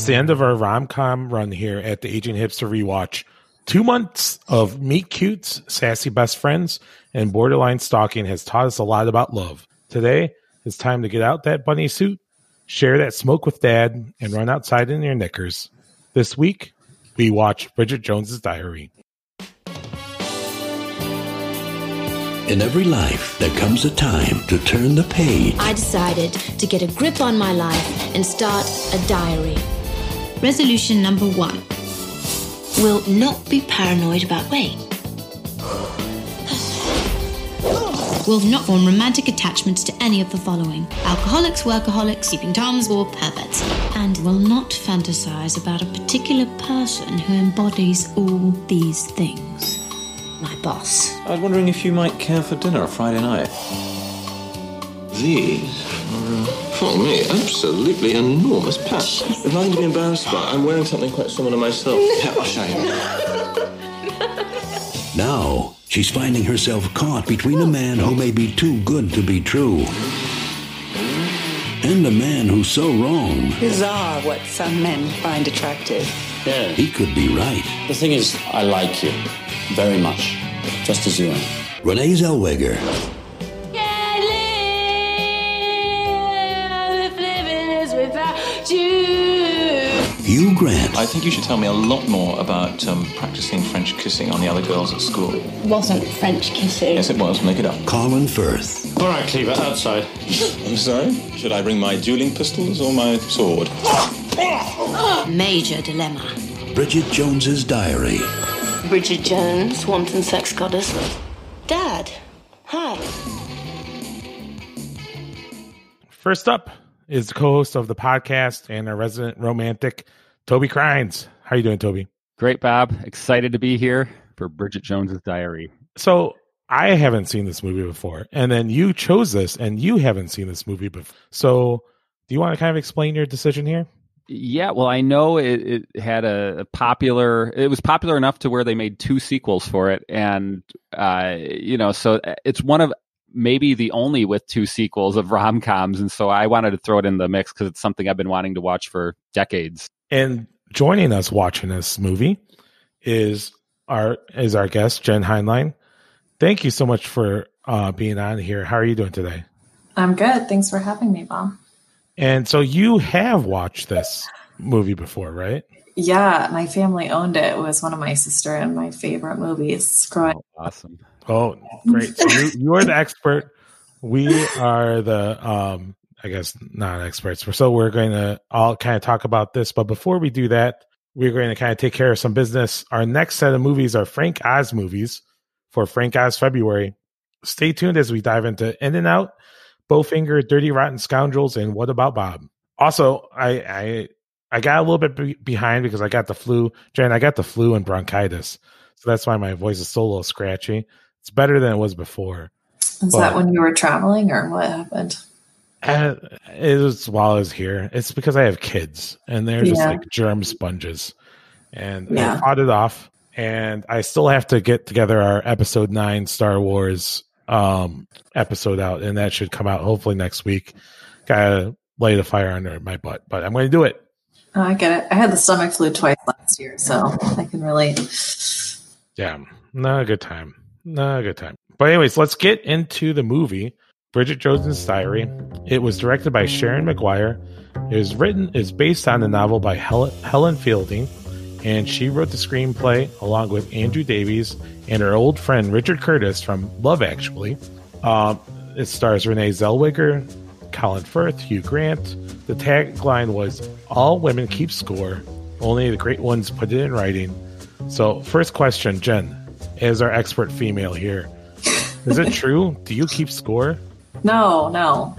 It's the end of our rom com run here at the Aging Hipster Rewatch. Two months of meet cutes, sassy best friends, and borderline stalking has taught us a lot about love. Today, it's time to get out that bunny suit, share that smoke with dad, and run outside in your knickers. This week, we watch Bridget Jones's Diary. In every life, there comes a time to turn the page. I decided to get a grip on my life and start a diary. Resolution number one. Will not be paranoid about weight. Will not form romantic attachments to any of the following alcoholics, workaholics, sleeping toms, or perverts. And will not fantasize about a particular person who embodies all these things. My boss. I was wondering if you might care for dinner Friday night. These are, uh, for me, absolutely enormous pants. There's nothing to be embarrassed about. I'm wearing something quite similar to myself. Yeah, I'll show you. Now, she's finding herself caught between a man who may be too good to be true and a man who's so wrong Bizarre what some men find attractive. Yeah. he could be right. The thing is, I like you very much, just as you are. Renee Zellweger, Hugh Grant, I think you should tell me a lot more about um, practicing French kissing on the other girls at school. Wasn't French kissing. Yes, it was. Make it up. Colin Firth, All right, Cleaver, outside. I'm sorry? Should I bring my dueling pistols or my sword? Major dilemma. Bridget Jones's Diary. Bridget Jones, wanton sex goddess. Dad. Hi. First up is the co-host of the podcast and a resident romantic, Toby Crines. How you doing, Toby? Great, Bob. Excited to be here for Bridget Jones's Diary. So I haven't seen this movie before, and then you chose this, and you haven't seen this movie before. So, do you want to kind of explain your decision here? Yeah, well, I know it, it had a, a popular. It was popular enough to where they made two sequels for it, and uh, you know, so it's one of maybe the only with two sequels of rom coms, and so I wanted to throw it in the mix because it's something I've been wanting to watch for decades. And joining us watching this movie is our is our guest Jenn Heinlein. Thank you so much for uh, being on here. How are you doing today? I'm good. Thanks for having me, Bob. And so you have watched this movie before, right? Yeah, my family owned it. It was one of my sister and my favorite movies growing Oh, awesome. Oh, great! So you, you're the expert. We are the, um, I guess, not experts. So we're going to all kind of talk about this. But before we do that, we're going to kind of take care of some business. Our next set of movies are Frank Oz movies for Frank Oz February. Stay tuned as we dive into In and Out, Bowfinger, Dirty Rotten Scoundrels, and What About Bob. Also, I I I got a little bit be- behind because I got the flu, Jenn. I got the flu and bronchitis, so that's why my voice is so a little scratchy. It's better than it was before. Is that when you were traveling or what happened? Uh, it was while I was here. It's because I have kids and they're just like germ sponges. And Yeah. I fought it off. And I still have to get together our episode nine Star Wars um episode out, and that should come out hopefully next week. Gotta lay the fire under my butt, but I'm gonna do it. Oh, I get it. I had the stomach flu twice last year, so I can relate. Yeah, not a good time. Not a good time. But anyways, let's get into the movie, Bridget Jones's Diary. It was directed by Sharon Maguire. It was written is based on the novel by Helen, Helen Fielding, and she wrote the screenplay along with Andrew Davies and her old friend Richard Curtis from Love Actually. Um, it stars Renee Zellweger, Colin Firth, Hugh Grant. The tagline was "All women keep score, only the great ones put it in writing." So, first question, Jenn, as our expert female here, is it true? Do you keep score? No, no.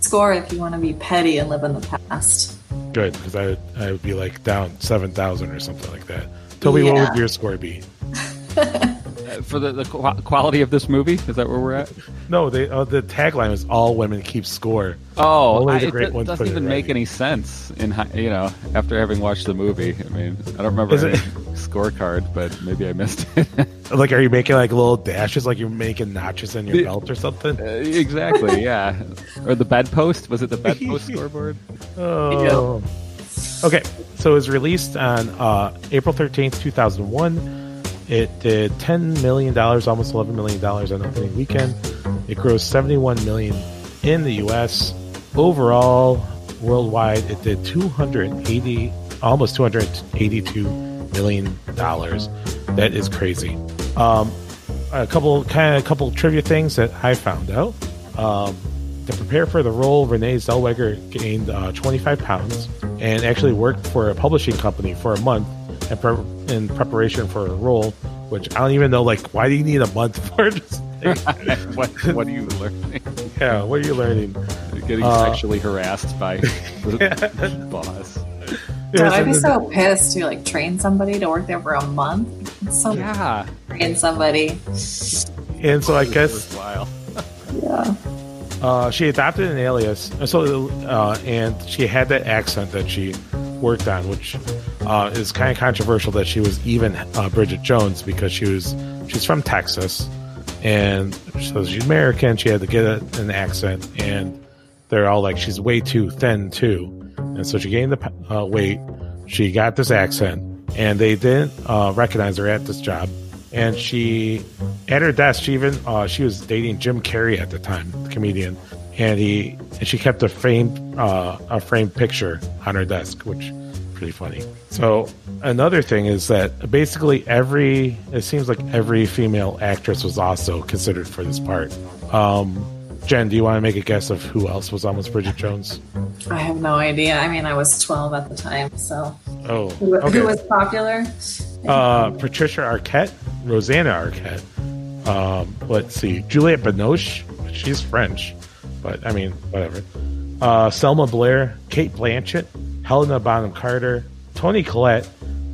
Score if you want to be petty and live in the past. Good, because I would, I would be like down seven thousand or something like that. Toby, what would your score be? For the, the quality of this movie, is that where we're at? No, they, uh, the tagline was "All women keep score." Oh, Only the it great do- ones doesn't put it even make any sense in hi- you know after having watched the movie. I mean, I don't remember Is any it- scorecard, but maybe I missed it. Like, are you making like little dashes, like you're making notches in your belt or something? Uh, exactly, yeah. Or the bedpost was it the bedpost scoreboard? Oh, Okay, so it was released on uh, April 13th, 2001. It did $10 million, almost $11 million on opening weekend. It grossed 71 million in the US. Overall, worldwide, it did 280, almost 282 million dollars. That is crazy. Um, a couple kind of a couple trivia things that I found out. Um, to prepare for the role, Renee Zellweger gained uh, 25 pounds and actually worked for a publishing company for a month in, pre- in preparation for a role. Which I don't even know. Like, why do you need a month for this? what What are you learning? Yeah, what are you learning? Getting Uh, sexually harassed by the boss. God, I'd be so pissed to like train somebody to work there for a month. It's so Yeah. train somebody. And so I guess Yeah. Uh, she adopted an alias, so uh, and she had that accent that she worked on, which uh, is kind of controversial. That she was even uh, Bridget Jones because she was she's from Texas, and so she's American. She had to get a, an accent, and they're all like she's way too thin too, and so she gained the uh, weight. She got this accent, and they didn't uh, recognize her at this job. And she, at her desk, she even uh, she was dating Jim Carrey at the time, the comedian, and he and she kept a framed uh, a framed picture on her desk, which pretty funny. So another thing is that basically every it seems like every female actress was also considered for this part. Um, Jenn, do you want to make a guess of who else was on with Bridget Jones? I have no idea. I mean, I was 12 at the time, so Oh, who, okay. who was popular? uh, Patricia Arquette, Rosanna Arquette. Um, let's see, Juliette Binoche. She's French, but I mean, whatever. Uh, Selma Blair, Cate Blanchett, Helena Bonham Carter, Toni Collette,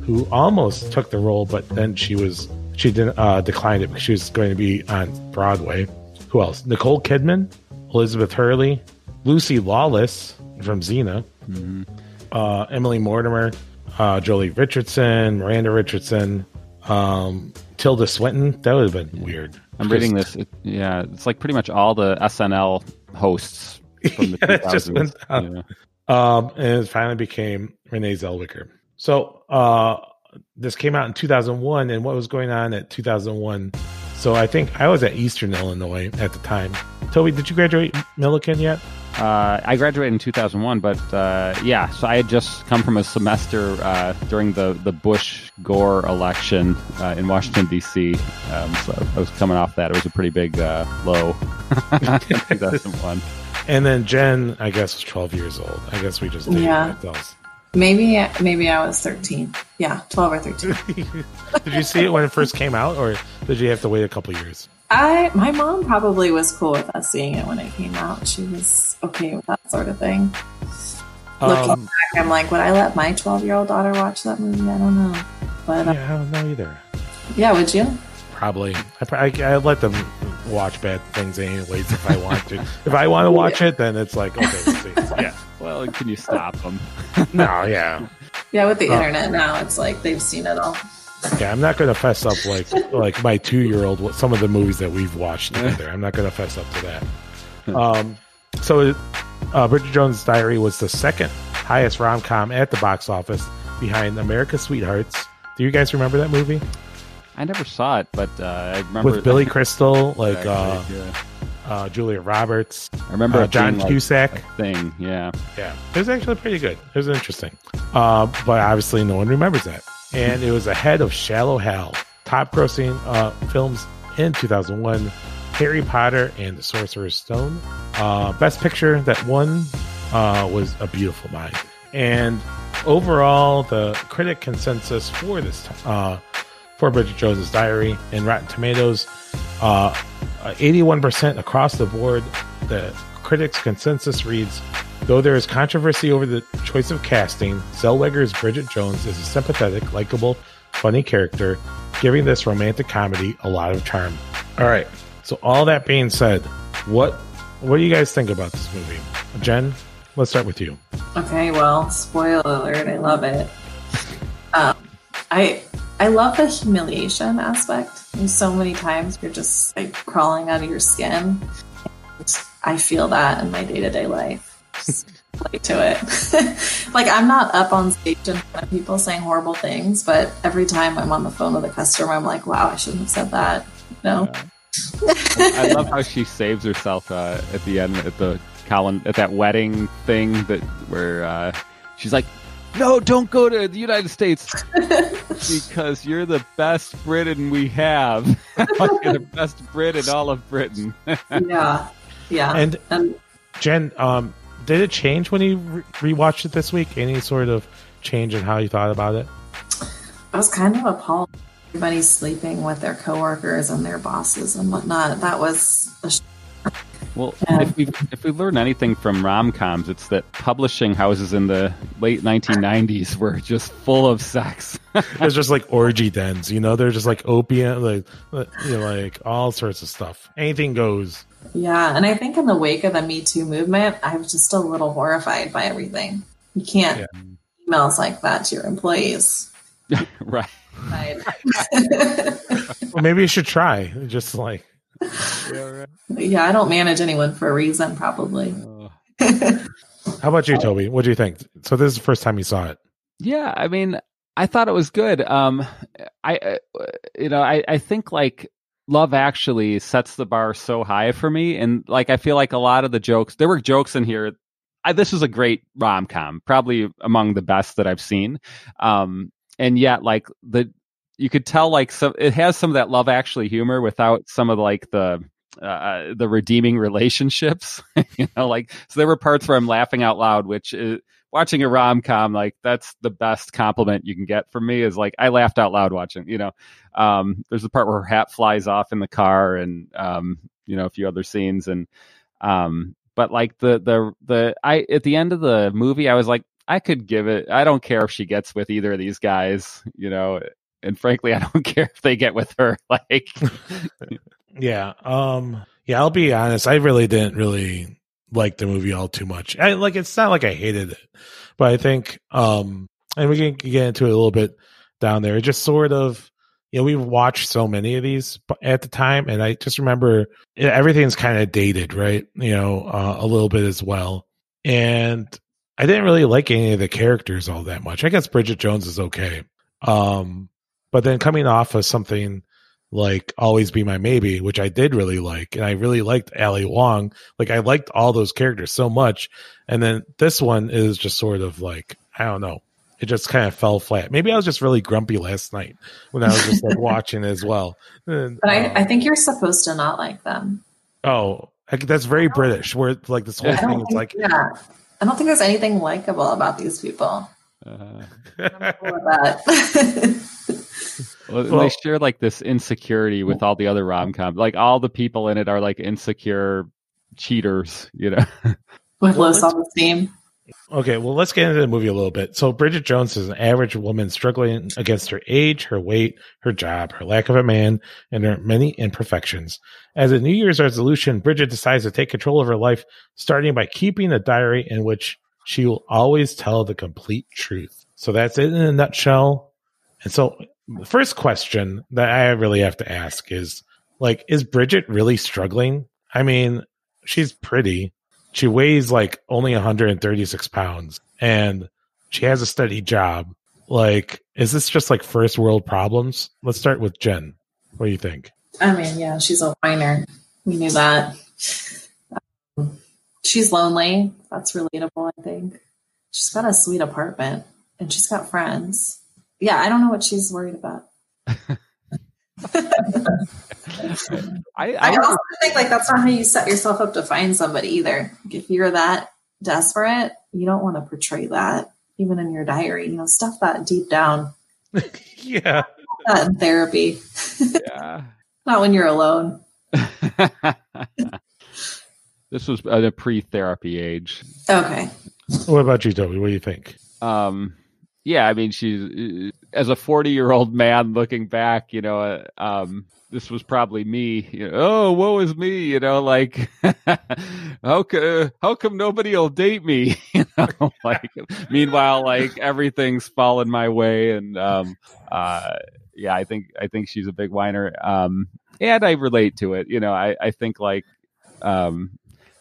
who almost took the role, but then she was she didn't uh, declined it because she was going to be on Broadway. Who else? Nicole Kidman, Elizabeth Hurley, Lucy Lawless from Xena, uh, Emily Mortimer, uh, Joely Richardson, Miranda Richardson, um, Tilda Swinton. That would have been weird. I'm reading this. It, yeah, it's like pretty much all the SNL hosts from the Yeah, 2000s. went down. Yeah. Um, and it finally became Renee Zellweger. So uh, this came out in 2001, and what was going on at 2001? So I think I was at Eastern Illinois at the time. Toby, did you graduate Millikin yet? Uh, I graduated in 2001, but uh, yeah, so I had just come from a semester uh, during the, the Bush Gore election uh, in Washington, D.C. Um, so I was coming off that. It was a pretty big uh, low. 2001. And then Jenn, I guess, was 12 years old. I guess we just did Yeah. ourselves. Maybe maybe I was 13. Yeah, 12 or 13. Did you see it when it first came out, or did you have to wait a couple years? I my mom probably was cool with us seeing it when it came out. She was okay with that sort of thing. Looking Um, back, I'm like, would I let my 12 year old daughter watch that movie? I don't know. But uh, yeah, I don't know either. yeah, would you? Probably. I, pr- I, I let them watch bad things anyways if I want to. if I want to watch it, then it's like, okay, let's see. Yeah. Well, can you stop them? No, yeah. Yeah, with the Uh, internet now, it's like they've seen it all. Yeah, I'm not going to fess up like like my two year old with some of the movies that we've watched together. I'm not going to fess up to that. Um, so, uh, Bridget Jones' Diary was the second highest rom com at the box office behind America's Sweethearts. Do you guys remember that movie I never saw it, but uh, I remember with Billy Crystal, like uh, yeah. uh, Julia Roberts, I remember uh, John being, Cusack? a thing. Yeah, Yeah, it was actually pretty good. It was interesting, uh, but obviously no one remembers that. And it was ahead of Shallow Hal, top grossing uh, films in 2001, Harry Potter and the Sorcerer's Stone. Uh, best picture that won uh, was A Beautiful Mind. And overall, the critic consensus for this uh, for Bridget Jones's Diary and Rotten Tomatoes, uh, uh, 81% across the board. The critics' consensus reads Though there is controversy over the choice of casting, Zellweger's Bridget Jones is a sympathetic, likable, funny character, giving this romantic comedy a lot of charm. All right. So all that being said, what what do you guys think about this movie? Jenn, let's start with you. Okay, well, spoiler alert, I love it. Um, I I love the humiliation aspect. There's so many times you're just like crawling out of your skin. I feel that in my day to day life. Relate to it. like I'm not up on stage in front of people saying horrible things, but every time I'm on the phone with a customer, I'm like, wow, I shouldn't have said that. No. I love how she saves herself uh, at the end at the Colin at that wedding thing that where uh, she's like, "No, don't go to the United States because you're the best Britain we have. you're the best Brit in all of Britain." yeah, yeah. And, and Jenn, um, did it change when you re- rewatched it this week? Any sort of change in how you thought about it? I was kind of appalled. Everybody's sleeping with their coworkers and their bosses and whatnot. That was a sh- well, yeah. if we if we learn anything from rom coms, it's that publishing houses in the late 1990s were just full of sex. It's just like orgy dens, you know. They're just like opium, like you know, like all sorts of stuff. Anything goes. Yeah, and I think in the wake of the Me Too movement, I was just a little horrified by everything. You can't yeah. emails like that to your employees. right. well, maybe you should try. Just like. Yeah, right. yeah, I don't manage anyone for a reason, probably. How about you, Toby? What do you think? So this is the first time you saw it. Yeah, I mean, I thought it was good. Um, I, uh, you know, I, I think like Love Actually sets the bar so high for me, and like I feel like a lot of the jokes, there were jokes in here. I, this is a great rom com, probably among the best that I've seen. Um, and yet like the you could tell like some it has some of that love actually humor without some of like the uh, the redeeming relationships you know like so there were parts where i'm laughing out loud which is watching a rom-com like that's the best compliment you can get from me is like i laughed out loud watching you know um, there's the part where her hat flies off in the car and um, you know a few other scenes and um, but like the the the i at the end of the movie i was like I could give it. I don't care if she gets with either of these guys, you know. And frankly, I don't care if they get with her. Like, yeah, um, yeah. I'll be honest. I really didn't really like the movie all too much. I like. It's not like I hated it, but I think, um, and we can get into it a little bit down there. It just sort of, you know, we've watched so many of these at the time, and I just remember everything's kind of dated, right? You know, uh, a little bit as well. And I didn't really like any of the characters all that much. I guess Bridget Jones is okay. Um, but then coming off of something like Always Be My Maybe, which I did really like, and I really liked Ali Wong. Like I liked all those characters so much. And then this one is just sort of like, I don't know. It just kind of fell flat. Maybe I was just really grumpy last night when I was just like watching as well. And, but I, um, I think you're supposed to not like them. Oh, that's very British. Where like this whole thing is like, yeah. I don't think there's anything likable about these people. Uh, well, they share like this insecurity with all the other rom coms. Like all the people in it are like insecure cheaters, you know, with low self esteem. Okay, well, let's get into the movie a little bit. So, Bridget Jones is an average woman struggling against her age, her weight, her job, her lack of a man, and her many imperfections. As a New Year's resolution, Bridget decides to take control of her life, starting by keeping a diary in which she will always tell the complete truth. So, that's it in a nutshell. And so, the first question that I really have to ask is like, is Bridget really struggling? I mean, she's pretty she weighs like only 136 pounds and she has a steady job. Like, is this just like first world problems? Let's start with Jenn. What do you think? I mean, yeah, she's a whiner. We knew that. Um, she's lonely. That's relatable, I think. She's got a sweet apartment and she's got friends. Yeah, I don't know what she's worried about. I, I, I, also think like that's not how you set yourself up to find somebody either. If you're that desperate, you don't want to portray that even in your diary. You know, stuff that deep down. yeah. That in therapy. Yeah. not when you're alone. this was at a pre-therapy age. Okay. What about you, Toby? What do you think? Um, yeah, I mean, she's as a 40 year old man looking back, you know, uh, um, this was probably me. You know, oh, woe is me. You know, like how co- how come nobody will date me? you know, like meanwhile, like everything's fallen my way, and um, uh, yeah, I think I think she's a big whiner. Um, and I relate to it. You know, I I think like um,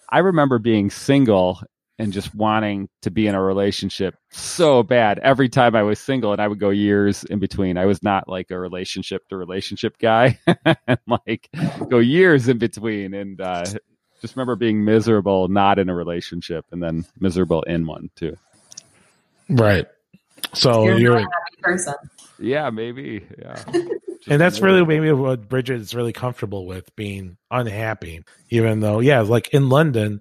I remember being single and just wanting to be in a relationship so bad every time I was single and I would go years in between. I was not like a relationship to relationship guy and like go years in between and uh, just remember being miserable not in a relationship and then miserable in one too. Right. So You're, you're, a happy person. Yeah, maybe. Yeah. and that's really maybe what Bridget is really comfortable with being unhappy, even though, yeah, like in London,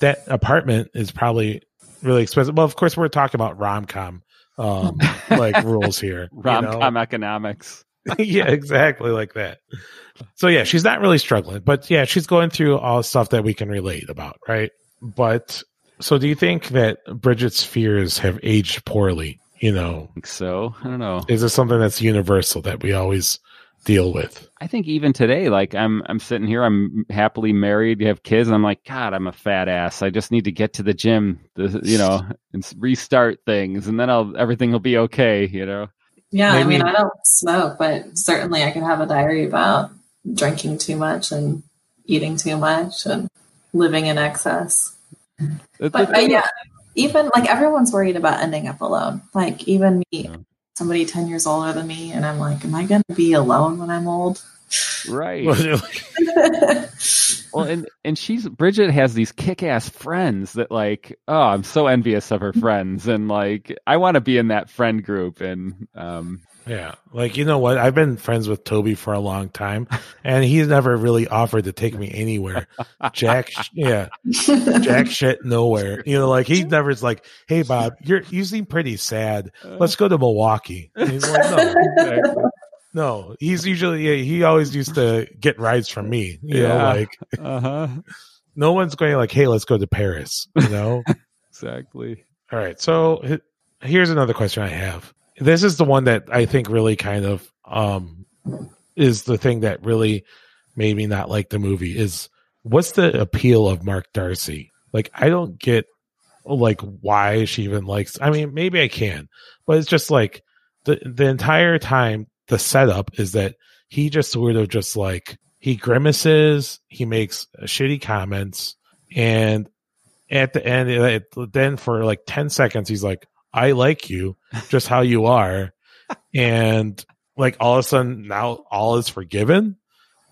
that apartment is probably really expensive. Well, of course, we're talking about rom com um, like rules here. Rom com economics. yeah, exactly like that. So yeah, she's not really struggling, but yeah, she's going through all stuff that we can relate about, right? But so do you think that Bridget's fears have aged poorly? You know, I think so. I don't know. is this something that's universal that we always deal with? I think even today, like I'm, I'm sitting here, I'm happily married, you have kids, and I'm like, God, I'm a fat ass. I just need to get to the gym, the, you know, and restart things, and then I'll everything will be okay, you know. Yeah, I mean, I don't smoke, but certainly I could have a diary about drinking too much and eating too much and living in excess. The- the But uh, yeah, even like everyone's worried about ending up alone. Like even me, somebody 10 years older than me, and I'm like, am I going to be alone when I'm old? right. Well, and and she's Bridget has these kick-ass friends that like, oh, I'm so envious of her friends, and like, I want to be in that friend group, and um, Yeah. Like, you know what? I've been friends with Toby for a long time and he's never really offered to take me anywhere. Jack, yeah, Jack shit nowhere. You know, like he never is like, Hey, Bob, you're, you seem pretty sad. Let's go to Milwaukee. And he's like, no, no, he's usually, yeah, he always used to get rides from me. You know, Yeah. like uh huh, no one's going like, Hey, let's go to Paris, you know? exactly. All right. So here's another question I have. This is the one that I think really kind of um is the thing that really made me not like the movie is what's the appeal of Mark Darcy? Like I don't get like why she even likes I mean maybe I can, but it's just like the the entire time the setup is that he just sort of just like he grimaces, he makes shitty comments and at the end it, then for like 10 seconds he's like i like you just how you are and like all of a sudden now all is forgiven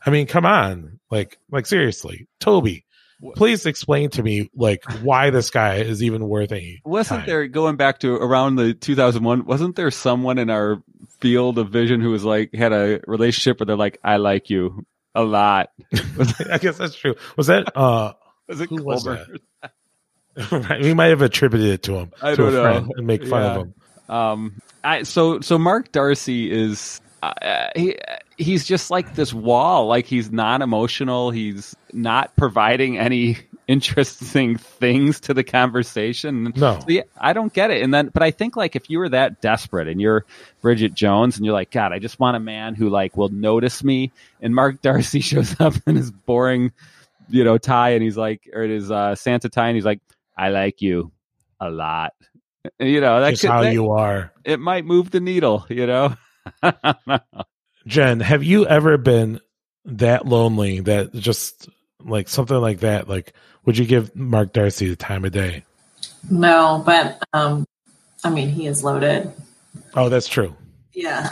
i mean come on like like seriously toby please explain to me like why this guy is even worth any Wasn't time. there going back to around the 2001? Wasn't there someone in our field of vision who was like had a relationship where they're like, "I like you a lot." i guess that's true was that uh Was it who was Colbert? that right, we might have attributed it to him I to don't a know. friend and make fun of him Um, I so so Mark Darcy is uh, he he's just like this wall. Like he's non emotional. He's not providing any interesting things to the conversation. No. So, yeah, I don't get it. And then, but I think like if you were that desperate and you're Bridget Jones and you're like, God, I just want a man who like will notice me. And Mark Darcy shows up in his boring, you know, tie and he's like, or it is uh, Santa tie and he's like, I like you a lot. You know, that's how that- you are it might move the needle, you know? Jenn, have you ever been that lonely that just like something like that? Like, would you give Mark Darcy the time of day? No, but um, I mean, he is loaded. Oh, that's true. Yeah.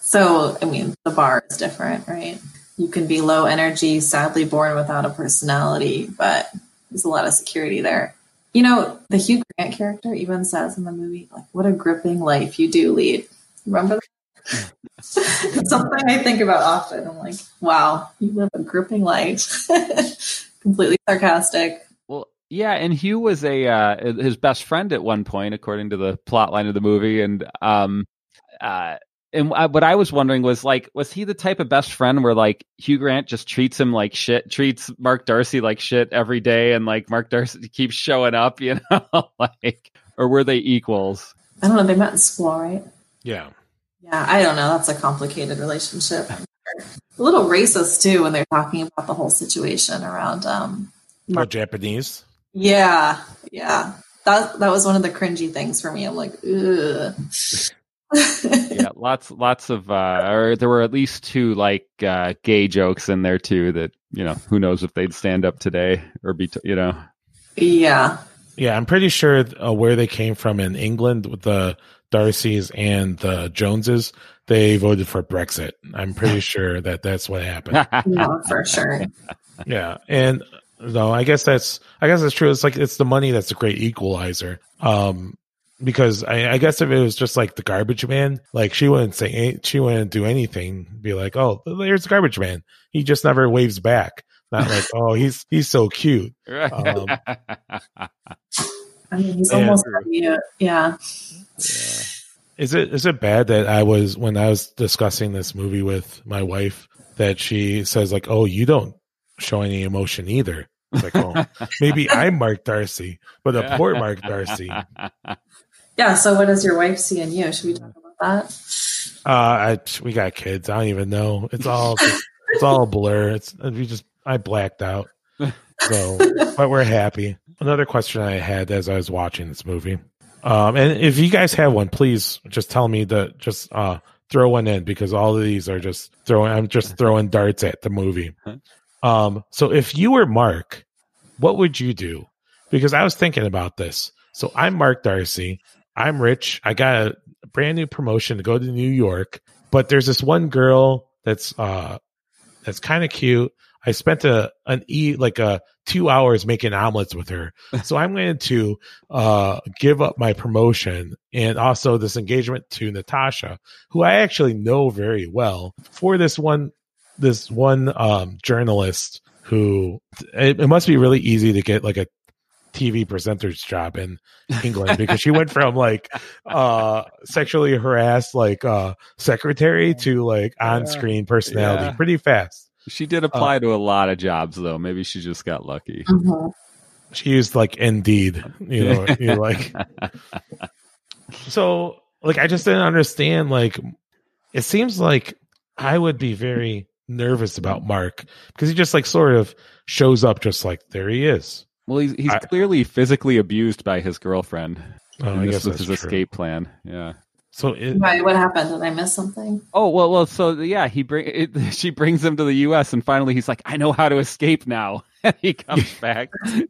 So, I mean, the bar is different, right? You can be low energy, sadly born without a personality, but there's a lot of security there. You know, the Hugh Grant character even says in the movie, like, what a gripping life you do lead. Remember that? something I think about often. I'm like, wow, you live a gripping life. Completely sarcastic. Well, yeah, and Hugh was a uh, his best friend at one point, according to the plot line of the movie, and um, uh, and I, what I was wondering was like, was he the type of best friend where like Hugh Grant just treats him like shit, treats Mark Darcy like shit every day, and like Mark Darcy keeps showing up, you know, like, or were they equals? I don't know. They met in school, right? Yeah. Yeah, I don't know. That's a complicated relationship. A little racist too when they're talking about the whole situation around. Um, Or Japanese. yeah, yeah. That that was one of the cringy things for me. I'm like, ugh. yeah, lots, lots of, uh, or there were at least two like uh, gay jokes in there too. That you know, who knows if they'd stand up today or be, t- you know. yeah. Yeah, I'm pretty sure uh, where they came from in England with the Darcys and the Joneses, they voted for Brexit. I'm pretty sure that that's what happened. no, for sure. Yeah, and no, I guess that's I guess that's true. It's like it's the money that's a great equalizer. Um, because I, I guess if it was just like the garbage man, like she wouldn't say she wouldn't do anything. Be like, oh, there's the garbage man. He just never waves back. Not like, oh, he's he's so cute. Um, I mean, he's Yeah. almost cute. Yeah. Is it is it bad that I was when I was discussing this movie with my wife that she says like, "Oh, you don't show any emotion either." It's like, oh, maybe I'm Mark Darcy, but a poor Mark Darcy. Uh, Yeah. So, what does your wife see in you? Should we talk about that? I, we got kids. I don't even know. It's all it's all a blur. It's we just I blacked out. So, but we're happy. Another question I had as I was watching this movie, um, and if you guys have one, please just tell me to just uh, throw one in because all of these are just throwing. I'm just throwing darts at the movie. Um, so if you were Mark, what would you do? Because I was thinking about this. So I'm Mark Darcy. I'm rich. I got a brand new promotion to go to New York, but there's this one girl that's uh that's kind of cute. I spent a an e like a two hours making omelets with her. So I'm going to uh give up my promotion and also this engagement to Natasha, who I actually know very well for this one this one um journalist who it, it must be really easy to get like a TV presenter's job in England because she went from like uh sexually harassed like uh secretary to like on-screen personality Yeah. pretty fast. She did apply to a lot of jobs, though. Maybe she just got lucky. Mhm. She used like Indeed, you know, you like so like I just didn't understand like it seems like I would be very nervous about Mark because he just like sort of shows up just like there he is. Well, he's he's I- clearly physically abused by his girlfriend. Oh, I this guess was that's his true. escape plan. Yeah. So it, Why? What happened? Did I miss something? Oh well, well. So yeah, he bring it, she brings him to the U.S. and finally he's like, I know how to escape now. he comes back. you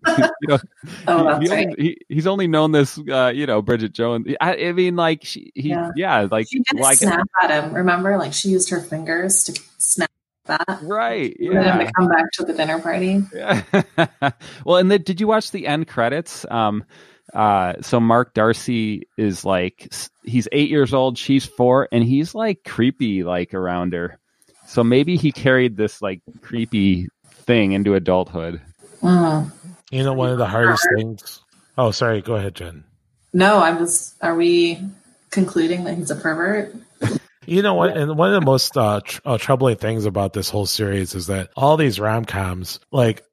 know, Oh, that's he only- right. he- he's only known this, uh, you know, Bridget Jones. I, I mean, like, she, he, yeah, Yeah. like, She did like, snap at him. Remember, like she used her fingers to snap that. right, For him yeah. to come back to the dinner party. Yeah. well, and then did you watch the end credits? Um, uh, so Mark Darcy is like he's eight years old, she's four, and he's like creepy like around her. So maybe he carried this like creepy thing into adulthood. Mm. you know one of the hardest things. Oh, sorry. Go ahead, Jenn. No, I was. Are we concluding that he's a pervert? You know what? And one of the most uh, tr- uh, troubling things about this whole series is that all these rom coms, like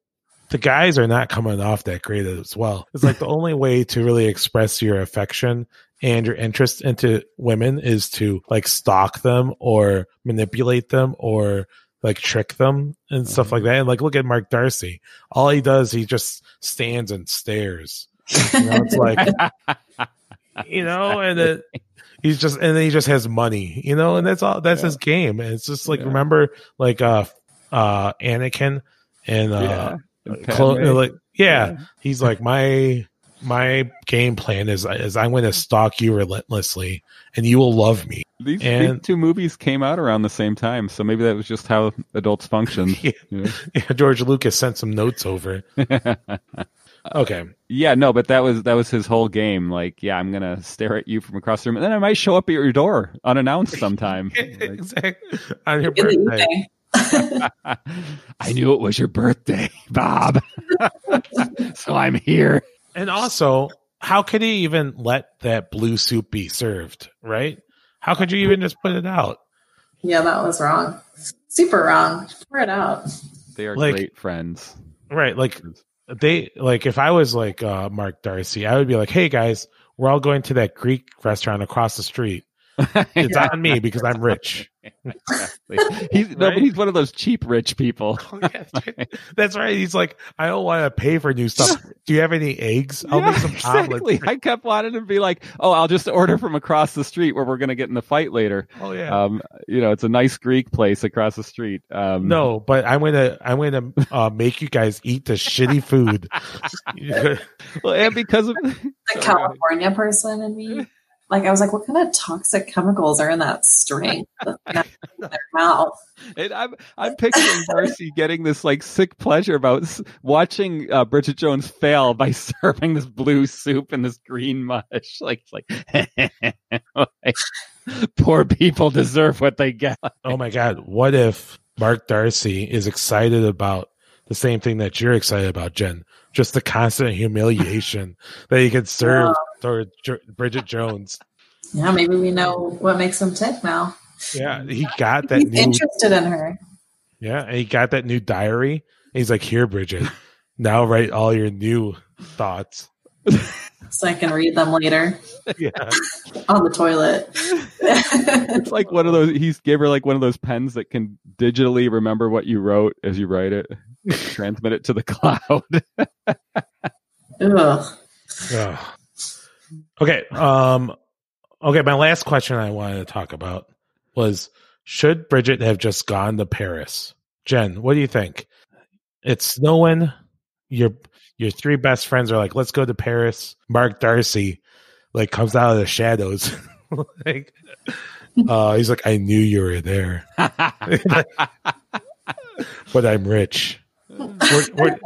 the guys are not coming off that great as well. It's like the only way to really express your affection and your interest into women is to like stalk them or manipulate them or like trick them and stuff like that. And like, look at Mark Darcy. All he does, he just stands and stares. You know, it's like, you know, and then he's just and then he just has money, you know, and that's all that's his game. And it's just like Yeah. remember like uh uh Anakin and uh Yeah. Padme. like yeah, he's like my my game plan is is I'm going to stalk you relentlessly and you will love me. These, And- these two movies came out around the same time, so maybe that was just how adults functioned. Yeah. Yeah. Yeah, George Lucas sent some notes over. Okay. Yeah, no, but that was that was his whole game. Like, yeah, I'm gonna stare at you from across the room, and then I might show up at your door unannounced sometime. Like, exactly. On your birthday. I knew it was your birthday, Bob. so I'm here. And also, how could he even let that blue soup be served, right? How could you even just put it out? Yeah, that was wrong. Super wrong. Pour it out. They are Like- great friends. Right. Like they like if I was like uh Mark Darcy, I would be like, Hey guys, we're all going to that Greek restaurant across the street. It's on me because I'm rich. exactly. He's no, Right? but he's one of those cheap rich people. That's right. He's like, I don't want to pay for new stuff. Do you have any eggs? I'll Yeah, make some exactly. omelets. I kept wanting to be like, oh, I'll just order from across the street where we're going to get in the fight later. Oh yeah. Um, you know, it's a nice Greek place across the street. Um, no, but I'm gonna I'm gonna uh, make you guys eat the shitty food. well, and because of The California person in me. Like I was like, what kind of toxic chemicals are in that string? in their mouth. And I'm I'm picturing Darcy getting this like sick pleasure about s- watching uh, Bridget Jones fail by serving this blue soup and this green mush. Like, like, like, poor people deserve what they get. oh my god, what if Mark Darcy is excited about the same thing that you're excited about, Jenn? Just the constant humiliation that he could serve toward Bridget Jones. Yeah, maybe we know what makes him tick now. Yeah, he got that He's new interested in her. Yeah, and he got that new diary. He's like, "Here, Bridget, now write all your new thoughts." So I can read them later Yeah, on the toilet. It's like one of those. He gave her like one of those pens that can digitally remember what you wrote as you write it, transmit it to the cloud. Ugh. Ugh. Okay. Um. Okay. My last question I wanted to talk about was: Should Bridget have just gone to Paris? Jenn, what do you think? It's snowing. Your your three best friends are like, "Let's go to Paris." Mark Darcy, like, comes out of the shadows. like, uh, he's like, "I knew you were there, but I'm rich." We're- we're-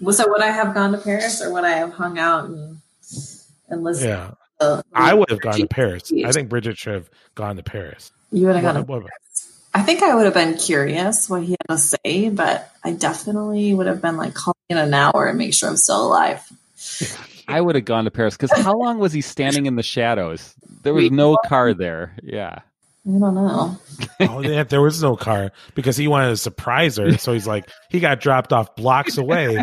Well, so would I have gone to Paris or would I have hung out and and listened? yeah, to- I would have gone to Paris. I think Bridget should have gone to Paris. You would have gone to What- what- I think I would have been curious what he had to say, but I definitely would have been like, call me in an hour and make sure I'm still alive. I would have gone to Paris because how long was he standing in the shadows? There was no car there. Yeah. I don't know. oh, yeah, there was no car because he wanted to surprise her. So he's like, he got dropped off blocks away,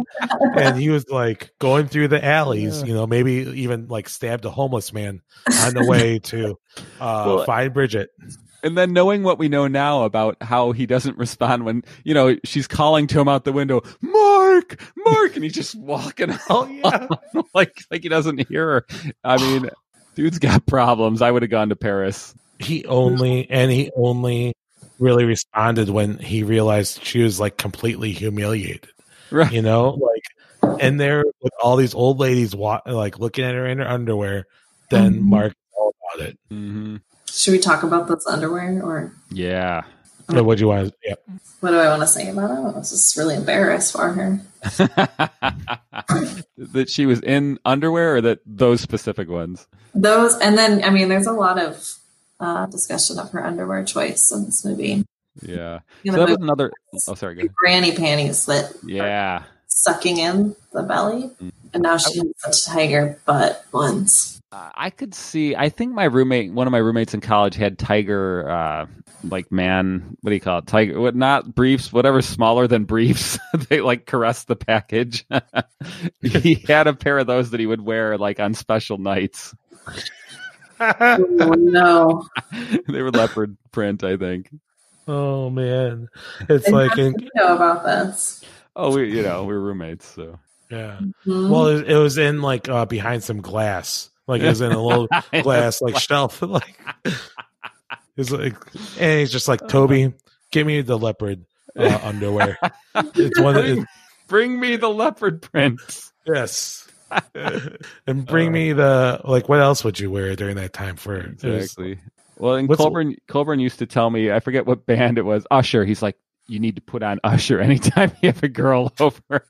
and he was like going through the alleys. You know, maybe even like stabbed a homeless man on the way to uh, Well, find Bridget. And then knowing what we know now about how he doesn't respond when, you know, she's calling to him out the window, Mark, Mark, and he's just walking out. Oh yeah, like, like he doesn't hear her. I mean, dude's got problems. I would have gone to Paris. he only and he only really responded when he realized she was like completely humiliated. Right. You know, like and there with all these old ladies wa- like looking at her in her underwear. Then Mhm. Mark all about it. Mm-hmm. Should we talk about this underwear or Yeah. So what do you want? To, yeah. what do I want to say about it? I was just really embarrassed for her. that she was in underwear or that those specific ones? Those, and then, I mean, there's a lot of uh, discussion of her underwear choice in this movie. Yeah. So that was another. Oh, sorry. Go granny panties that Yeah. sucking in the belly. And now she has the tiger butt ones. Uh, I could see. I think my roommate, one of my roommates in college, had tiger, uh, like man, what do you call it? Tiger, what? Not briefs, whatever smaller than briefs. they like caress the package. he had a pair of those that he would wear like on special nights. Oh, no. they were leopard print, I think. Oh man, it's And like in, know about this? Oh, we, you know, we were roommates, so yeah. Mhm. Well, it, it was in like uh, behind some glass, like it was in a little glass like shelf, like it's like, and he's just like Toby, give me the leopard uh, underwear. It's one. It, bring me the leopard prints. yes, and bring me the like. What else would you wear during that time for Exactly. Well, and Colburn Colburn used to tell me, I forget what band it was, Usher. He's like, you need to put on Usher anytime you have a girl over.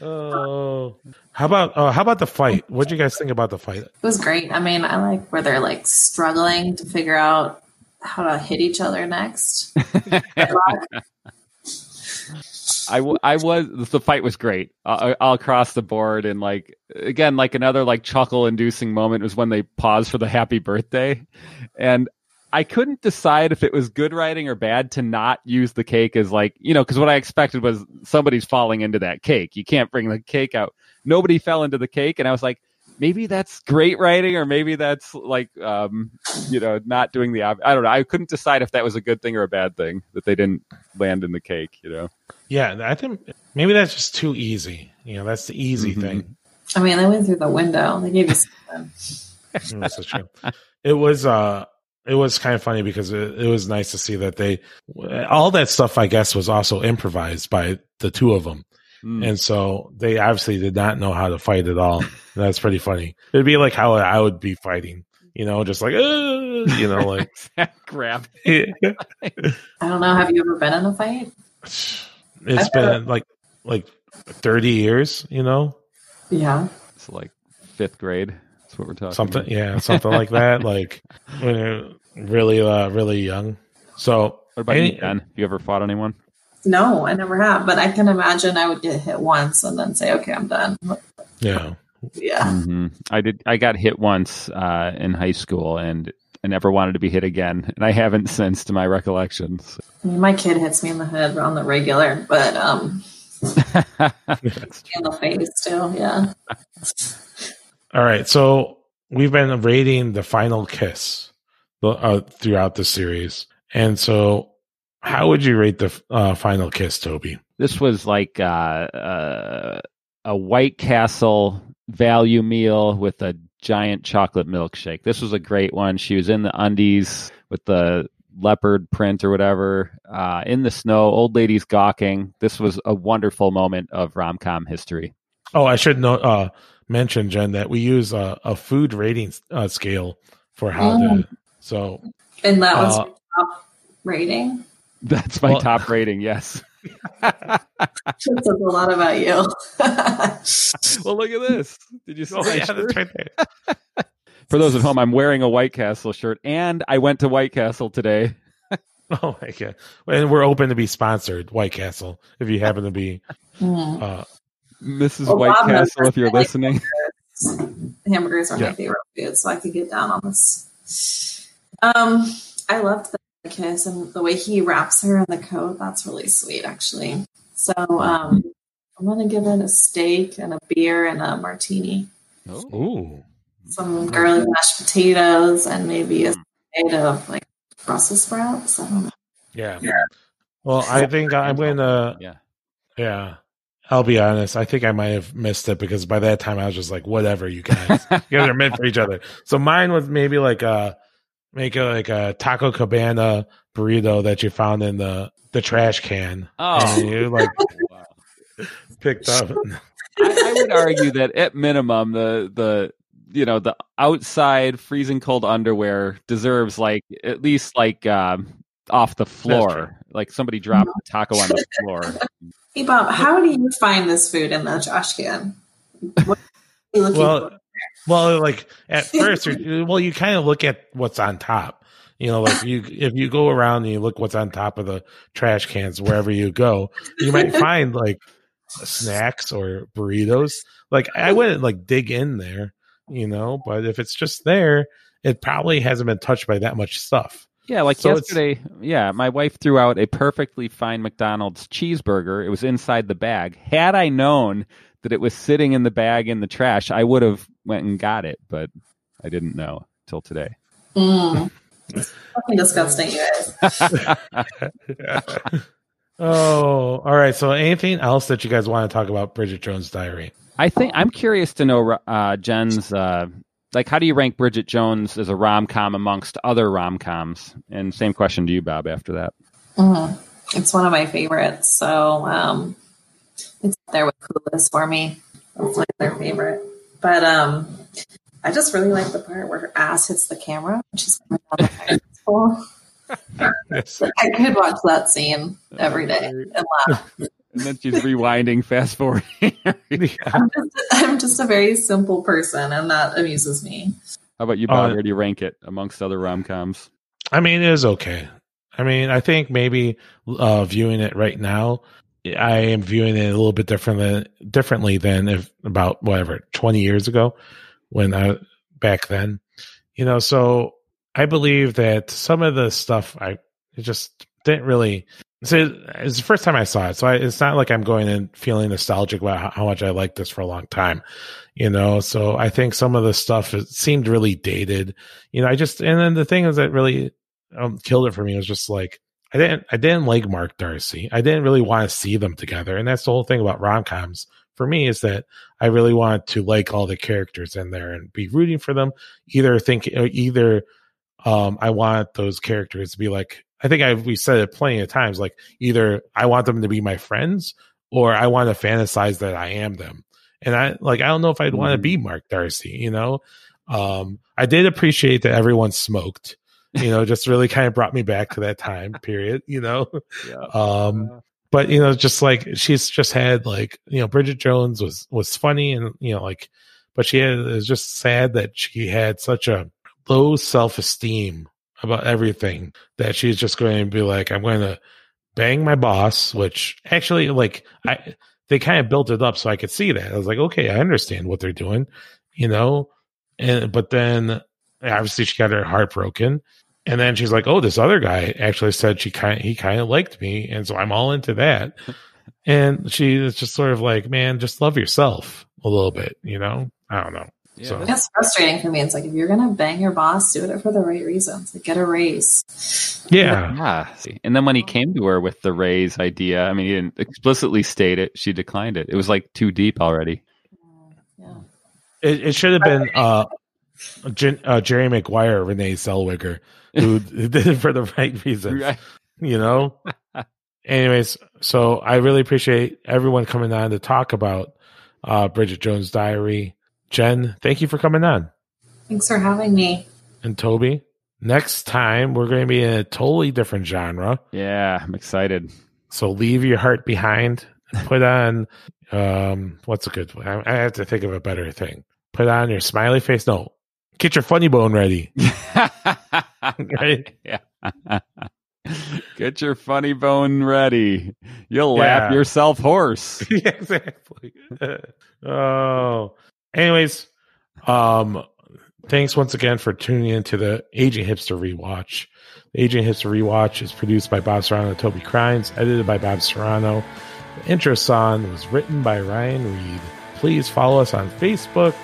Oh, how about uh, how about the fight? What do you guys think about the fight? It was great. I mean, I like where they're like struggling to figure out how to hit each other next. I, w- I was the fight was great uh, all across the board and like again like another like chuckle inducing moment was when they paused for the happy birthday and I couldn't decide if it was good writing or bad to not use the cake as like you know because what I expected was somebody's falling into that cake you can't bring the cake out nobody fell into the cake and I was like maybe that's great writing, or maybe that's like um, you know not doing the. ob- I don't know. I couldn't decide if that was a good thing or a bad thing that they didn't land in the cake. You know. Yeah, I think maybe that's just too easy. You know, that's the easy Mhm. thing. I mean, they went through the window. They gave you something. That's so true. It was uh it was kind of funny because it, it was nice to see that they all that stuff I guess was also improvised by the two of them. Mm. And so they obviously did not know how to fight at all. That's pretty funny. It'd be like how I would be fighting, you know, just like, uh, you know, like, grab. I don't know. Have you ever been in a fight? it's been like, like 30 years, you know, Yeah. It's like fifth grade. That's what we're talking. something, about. yeah, something like that. Like when you're really, uh, really young. So, What about any- you, Ben? Have you ever fought anyone? No, I never have. But I can imagine I would get hit once and then say, okay, I'm done. yeah. Yeah. hmm I did. I got hit once uh, in high school, and I never wanted to be hit again, and I haven't since, to my recollections. I mean, my kid hits me in the head on the regular, but um, in the face too. Yeah. All right, so we've been rating the final kiss uh, throughout the series, and so how would you rate the uh, final kiss, Toby? this was like uh, uh, a White Castle value meal with a giant chocolate milkshake. This was a great one. She was in the undies with the leopard print or whatever, uh, in the snow, old ladies gawking. This was a wonderful moment of rom com history. Oh, I should know, uh, mention, Jenn, that we use a, a food rating uh, scale for how Mm. to. So, And that was Uh, top rating. That's my Well- top rating. Yes. That says a lot about you. well, look at this. Did you see oh, my yeah, shirt? that's right there. For those at home, I'm wearing a White Castle shirt, and I went to White Castle today. Oh my god! And we're open to be sponsored, White Castle, if you happen to be. Hmm. Uh, Mrs. Well, White Bob Castle, if you're like listening. Hamburgers are Yeah. my favorite food, so I could get down on this. Um, I loved the kiss and the way he wraps her in the coat. That's really sweet, actually. So, um, I'm gonna give it a steak and a beer and a martini, ooh, some garlic mashed potatoes, and maybe a side of like Brussels sprouts. I don't know. yeah. Well, I think I'm gonna. Yeah. Yeah. I'll be honest. I think I might have missed it because by that time I was just like, whatever, you guys. you guys are meant for each other. So mine was maybe like a make a like a taco cabana burrito that you found in the the trash can. Oh. You like picked up. I, I would argue that at minimum, the the you know the outside freezing cold underwear deserves like at least like um, off the floor, like somebody dropped the taco on the floor. Hey Bob, how do you find this food in the trash can? What are you looking Well, for? well, like at first, well, you kind of look at what's on top. You know, like you if you go around and you look what's on top of the trash cans wherever you go, you might find like snacks or burritos. Like I hmm. wouldn't like dig in there, you know, but if it's just there, it probably hasn't been touched by that much stuff. Yeah, like So it's- yesterday. Yeah, my wife threw out a perfectly fine McDonald's cheeseburger. It was inside the bag. Had I known that it was sitting in the bag in the trash, I would have went and got it, but I didn't know till today. Mm. Fucking disgusting, you guys. Oh, all right. So anything else that you guys want to talk about Bridget Jones' Diary? I think I'm curious to know uh, Jenn's uh, like how do you rank Bridget Jones as a rom com amongst other rom coms? And same question to you, Bob. After that, Mhm. It's one of my favorites. So um, it's there with Clueless for me. It's like their favorite. But um, I just really like the part where her ass hits the camera when she's coming down the fire pole. Like, I could watch that scene every day and laugh. and then she's rewinding, fast forwarding. I'm just, I'm just a very simple person, and that amuses me. How about you, Bob? Uh, Where do you rank it amongst other rom coms? I mean, it is okay. I mean, I think maybe uh, viewing it right now, I am viewing it a little bit different than, differently than if about whatever twenty years ago when I back then, you know. So I believe that some of the stuff I it just didn't really. So it's the first time I saw it, so I, it's not like I'm going in feeling nostalgic about how, much I liked this for a long time, you know. So I think some of the stuff it seemed really dated, you know. I just and then the thing is that really um, killed it for me was just like I didn't I didn't like Mark Darcy. I didn't really want to see them together, and that's the whole thing about rom coms for me is that I really want to like all the characters in there and be rooting for them. Either think either um, I want those characters to be like I think I we said it plenty of times. Like either I want them to be my friends or I want to fantasize that I am them. And I like I don't know if I'd want to be Mark Darcy. You know, um, I did appreciate that everyone smoked. You know, just really kind of brought me back to that time period. You know, Yeah. um, but you know, just like she's just had like you know Bridget Jones was was funny and you know like, but she had it was just sad that she had such a low self esteem about everything that she's just going to be like I'm going to bang my boss, which actually like I they kind of built it up so I could see that I was like okay I understand what they're doing, you know, and but then obviously she got her heart broken and then she's like, "Oh, this other guy actually said she kind he kind of liked me, and so I'm all into that." and she is just sort of like, "Man, just love yourself a little bit," you know? I don't know. So It's frustrating for me. It's like if you're gonna bang your boss, do it for the right reasons. Like get a raise. yeah, Yeah. And then when he came to her with the raise idea, I mean, he didn't explicitly state it. She declined it. It was like too deep already. Yeah. It, it should have been uh, Jenn, uh, Jerry Maguire, Renee Zellweger, who did it for the right reasons. Right. You know. Anyways, so I really appreciate everyone coming on to talk about uh, Bridget Jones' Diary. Jenn, thank you for coming on. Thanks for having me. and Toby. Next time, we're going to be in a totally different genre. Yeah, I'm excited. So leave your heart behind. Put on, um, what's a good one? I, I have to think of a better thing. Put on your smiley face. No, get your funny bone ready. Right? yeah. Get your funny bone ready. You'll laugh yourself hoarse. yeah, exactly. oh, anyways, um, thanks once again for tuning into the Aging Hipster rewatch. The Aging Hipster rewatch is produced by Bob Serrano and Toby Crines, edited by Bob Serrano. The intro song was written by Ryan Reed. Please follow us on Facebook.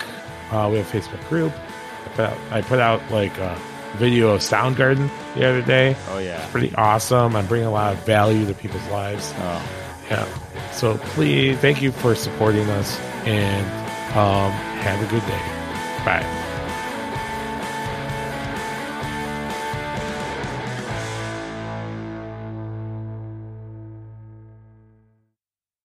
Uh, we have a Facebook group. I put out, I put out like a video of Soundgarden the other day. Oh, yeah. Pretty awesome. I'm bringing a lot of value to people's lives. Oh, Yeah. So please, thank you for supporting us and um, have a good day. Bye.